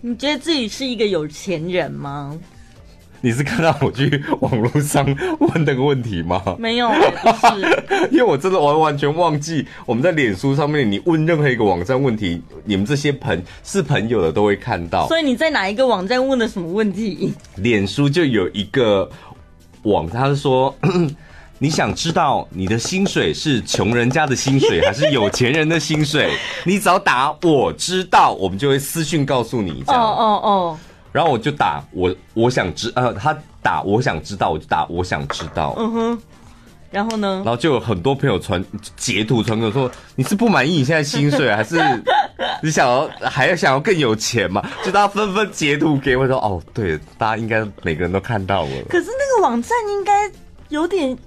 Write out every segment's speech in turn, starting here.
你觉得自己是一个有钱人吗？你是看到我去网络上问那个问题吗？没有，因为我真的完完全忘记我们在脸书上面，你问任何一个网站问题，你们这些朋是朋友的都会看到。所以你在哪一个网站问的什么问题？脸书就有一个网，他是说。你想知道你的薪水是穷人家的薪水还是有钱人的薪水？你只要打我知道，我们就会私讯告诉你。这样哦哦哦。然后我就打我我想知呃，他打我想知道，我就打我想知道。嗯哼。然后呢？然后就有很多朋友传截图传给我说，你是不满意你现在薪水，还是 你想要还要想要更有钱嘛？就大家纷纷截图给我说，哦，对，大家应该每个人都看到了。可是那个网站应该有点。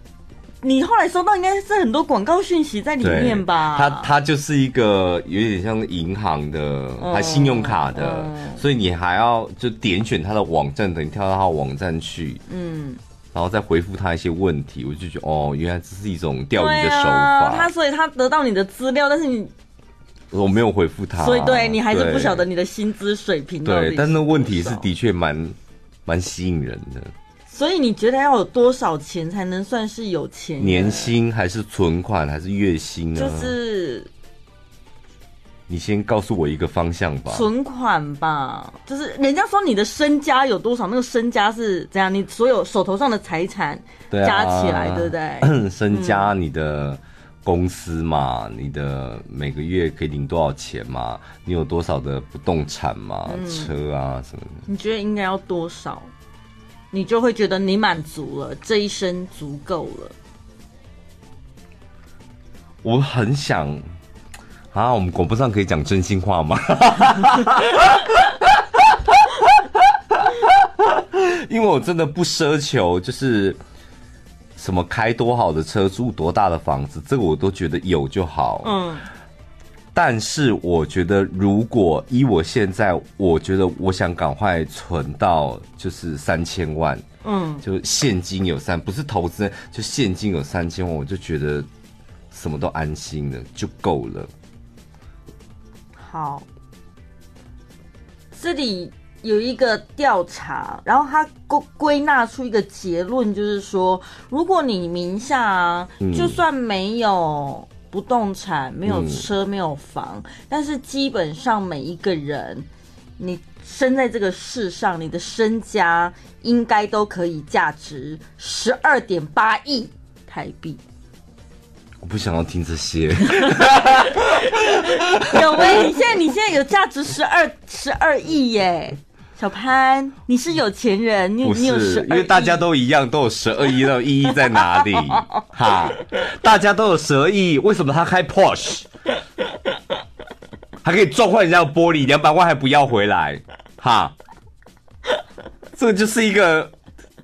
你后来收到应该是很多广告讯息在里面吧？它它就是一个有点像银行的，还信用卡的，所以你还要就点选它的网站，等你跳到它的网站去，嗯，然后再回复他一些问题，我就觉得哦，原来这是一种钓鱼的手法。他、啊、所以他得到你的资料，但是你我没有回复他，所以对你还是不晓得你的薪资水平。对，但那问题是的确蛮蛮吸引人的。所以你觉得要有多少钱才能算是有钱？年薪还是存款还是月薪呢？就是你先告诉我一个方向吧。存款吧，就是人家说你的身家有多少，那个身家是怎样？你所有手头上的财产加起来，对不对？身家，你的公司嘛，嗯、你的每个月可以领多少钱嘛？你有多少的不动产嘛？嗯、车啊什么的？你觉得应该要多少？你就会觉得你满足了，这一生足够了。我很想啊，我们广播上可以讲真心话吗？因为我真的不奢求，就是什么开多好的车，住多大的房子，这个我都觉得有就好。嗯。但是我觉得，如果以我现在，我觉得我想赶快存到就是三千万，嗯，就现金有三，不是投资，就现金有三千万，我就觉得什么都安心了，就够了。好，这里有一个调查，然后他归归纳出一个结论，就是说，如果你名下就算没有。不动产没有车，没有房，嗯、但是基本上每一个人，你生在这个世上，你的身家应该都可以价值十二点八亿台币。我不想要听这些。有喂，你现在你现在有价值十二十二亿耶。小潘，你是有钱人，你你有十二亿，因为大家都一样，都有十二亿，那意义在哪里？哈，大家都有十二亿，为什么他开 Porsche 还可以撞坏人家的玻璃，两百万还不要回来？哈，这个就是一个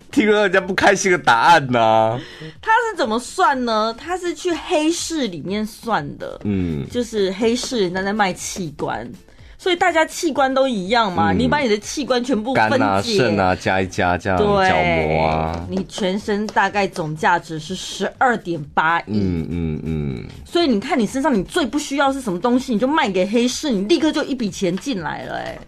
听了人家不开心的答案呢、啊。他是怎么算呢？他是去黑市里面算的，嗯，就是黑市人家在卖器官。所以大家器官都一样嘛？嗯、你把你的器官全部分解，肝啊、肾啊加一加，这样角膜啊，你全身大概总价值是十二点八亿。嗯嗯嗯。所以你看，你身上你最不需要是什么东西，你就卖给黑市，你立刻就一笔钱进来了、欸。哎，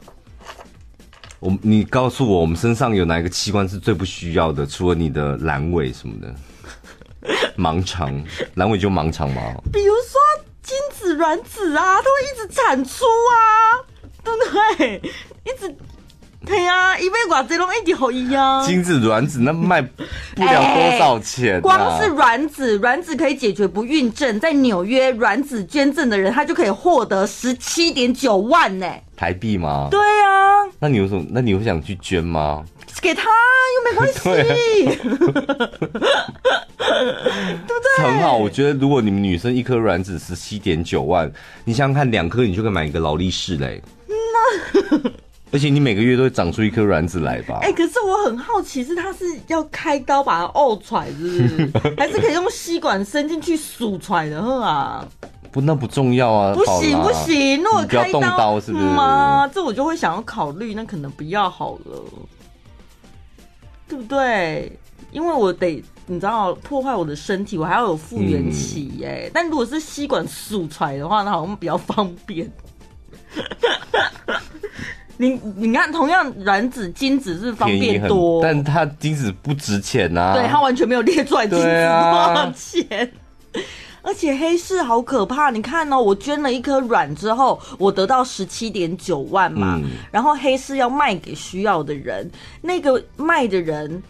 我你告诉我，我们身上有哪一个器官是最不需要的？除了你的阑尾什么的，盲肠，阑尾就盲肠嘛。比如说。精子卵子啊，它会一直产出啊，对不对？一直，对啊，一辈寡这种一点好一样。精子卵子那卖不了多少钱、啊欸，光是卵子，卵子可以解决不孕症，在纽约卵子捐赠的人，他就可以获得十七点九万呢、欸，台币吗？对啊，那你有什么？那你会想去捐吗？给他又没关系，对，对不对？很好，我觉得如果你们女生一颗卵子十七点九万，你想想看，两颗你就可以买一个劳力士嘞。那，而且你每个月都会长出一颗卵子来吧？哎、欸，可是我很好奇，是他是要开刀把它呕出来，是不是？还是可以用吸管伸进去数出来的？啊？不，那不重要啊。不行不行，那我开刀，不要动刀是不是？吗？这我就会想要考虑，那可能不要好了。对不对？因为我得你知道破坏我的身体，我还要有复原期耶。嗯、但如果是吸管输出来的话，那好像比较方便。你你看，同样卵子精子是方便多，但它精子不值钱呐、啊。对，它完全没有列出来精子多少钱。而且黑市好可怕，你看哦，我捐了一颗卵之后，我得到十七点九万嘛，嗯、然后黑市要卖给需要的人，那个卖的人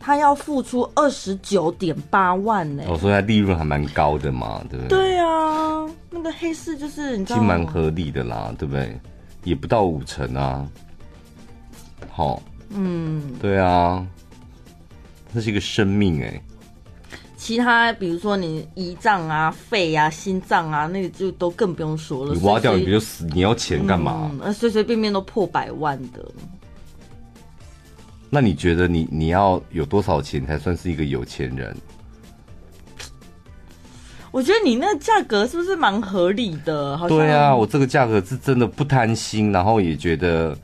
他要付出二十九点八万呢。我说他利润还蛮高的嘛，对不对？对啊，那个黑市就是你知道？其实蛮合理的啦，对不对？也不到五成啊，好，嗯，对啊，那是一个生命哎、欸。其他比如说你胰脏啊、肺啊、心脏啊，那个就都更不用说了。你挖掉你不就死？你要钱干嘛？那，随随便便都破百万的。那你觉得你你要有多少钱才算是一个有钱人？我觉得你那个价格是不是蛮合理的？好像对啊，我这个价格是真的不贪心，然后也觉得。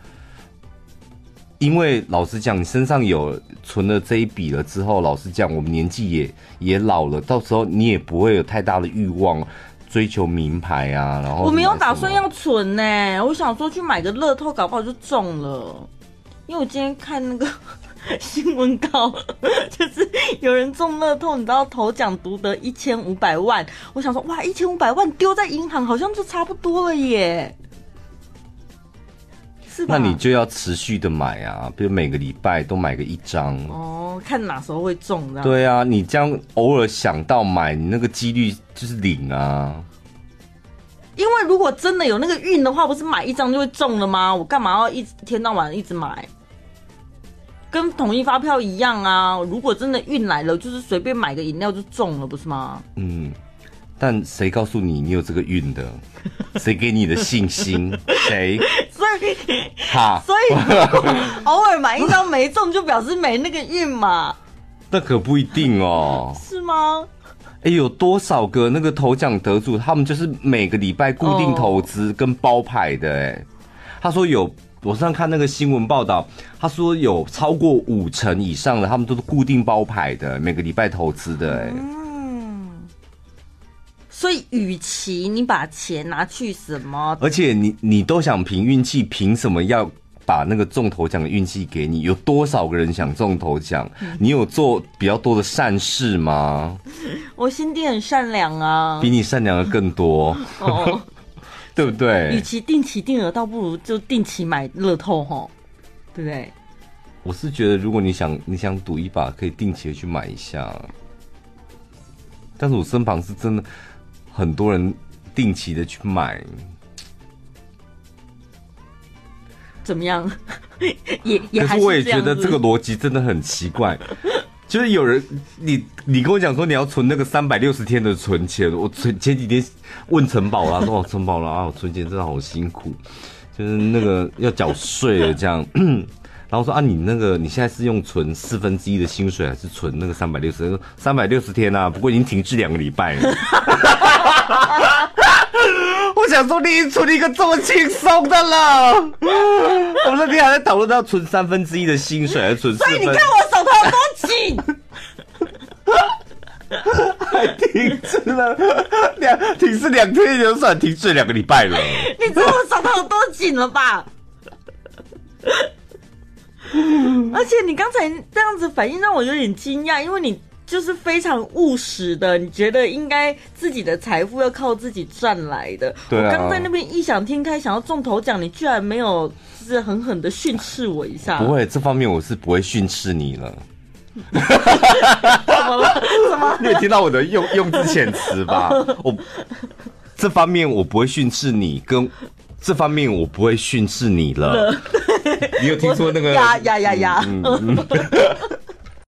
因为老实讲，你身上有存了这一笔了之后，老实讲，我们年纪也也老了，到时候你也不会有太大的欲望追求名牌啊。然后我没有打算要存呢、欸，我想说去买个乐透，搞不好就中了。因为我今天看那个 新闻稿，就是有人中乐透，你知道头奖独得一千五百万，我想说哇，一千五百万丢在银行好像就差不多了耶。那你就要持续的买啊，比如每个礼拜都买个一张哦，看哪时候会中这样。对啊，你这样偶尔想到买，你那个几率就是零啊。因为如果真的有那个运的话，不是买一张就会中了吗？我干嘛要一天到晚一直买？跟统一发票一样啊！如果真的运来了，就是随便买个饮料就中了，不是吗？嗯。但谁告诉你你有这个运的？谁给你的信心？谁？所以，哈，所以偶尔买一张没中，就表示没那个运嘛？那可不一定哦。是吗？哎、欸，有多少个那个头奖得主，他们就是每个礼拜固定投资跟包牌的、欸？哎，他说有，我上看那个新闻报道，他说有超过五成以上的，他们都是固定包牌的，每个礼拜投资的、欸。哎。所以，与其你把钱拿去什么，而且你你都想凭运气，凭什么要把那个中头奖的运气给你？有多少个人想中头奖？你有做比较多的善事吗？我心地很善良啊，比你善良的更多，哦、对不对？与其定期定额，倒不如就定期买乐透，吼，对不对？我是觉得，如果你想你想赌一把，可以定期的去买一下。但是我身旁是真的。很多人定期的去买，怎么样？也也可是我也觉得这个逻辑真的很奇怪。就是有人，你你跟我讲说你要存那个三百六十天的存钱，我存前几天问城堡啦，说我存宝了啊，我存钱真的好辛苦，就是那个要缴税了这样。然后说啊，你那个你现在是用存四分之一的薪水，还是存那个三百六十三百六十天啊？不过已经停滞两个礼拜了。我想说，你已经存一个这么轻松的了。我们那天还在讨论要存三分之一的薪水，还存？所以你看我手头有多紧，还停滞了两停滞两天就算停滞两个礼拜了。你知道我手头有多紧了吧？而且你刚才这样子反应让我有点惊讶，因为你就是非常务实的，你觉得应该自己的财富要靠自己赚来的。对啊。我刚在那边异想天开，想要中头奖，你居然没有就是狠狠的训斥我一下。不会，这方面我是不会训斥你了。怎么了？什么？你有听到我的用用字遣词吧？我这方面我不会训斥你，跟这方面我不会训斥你了。你有听说那个？呀呀呀呀！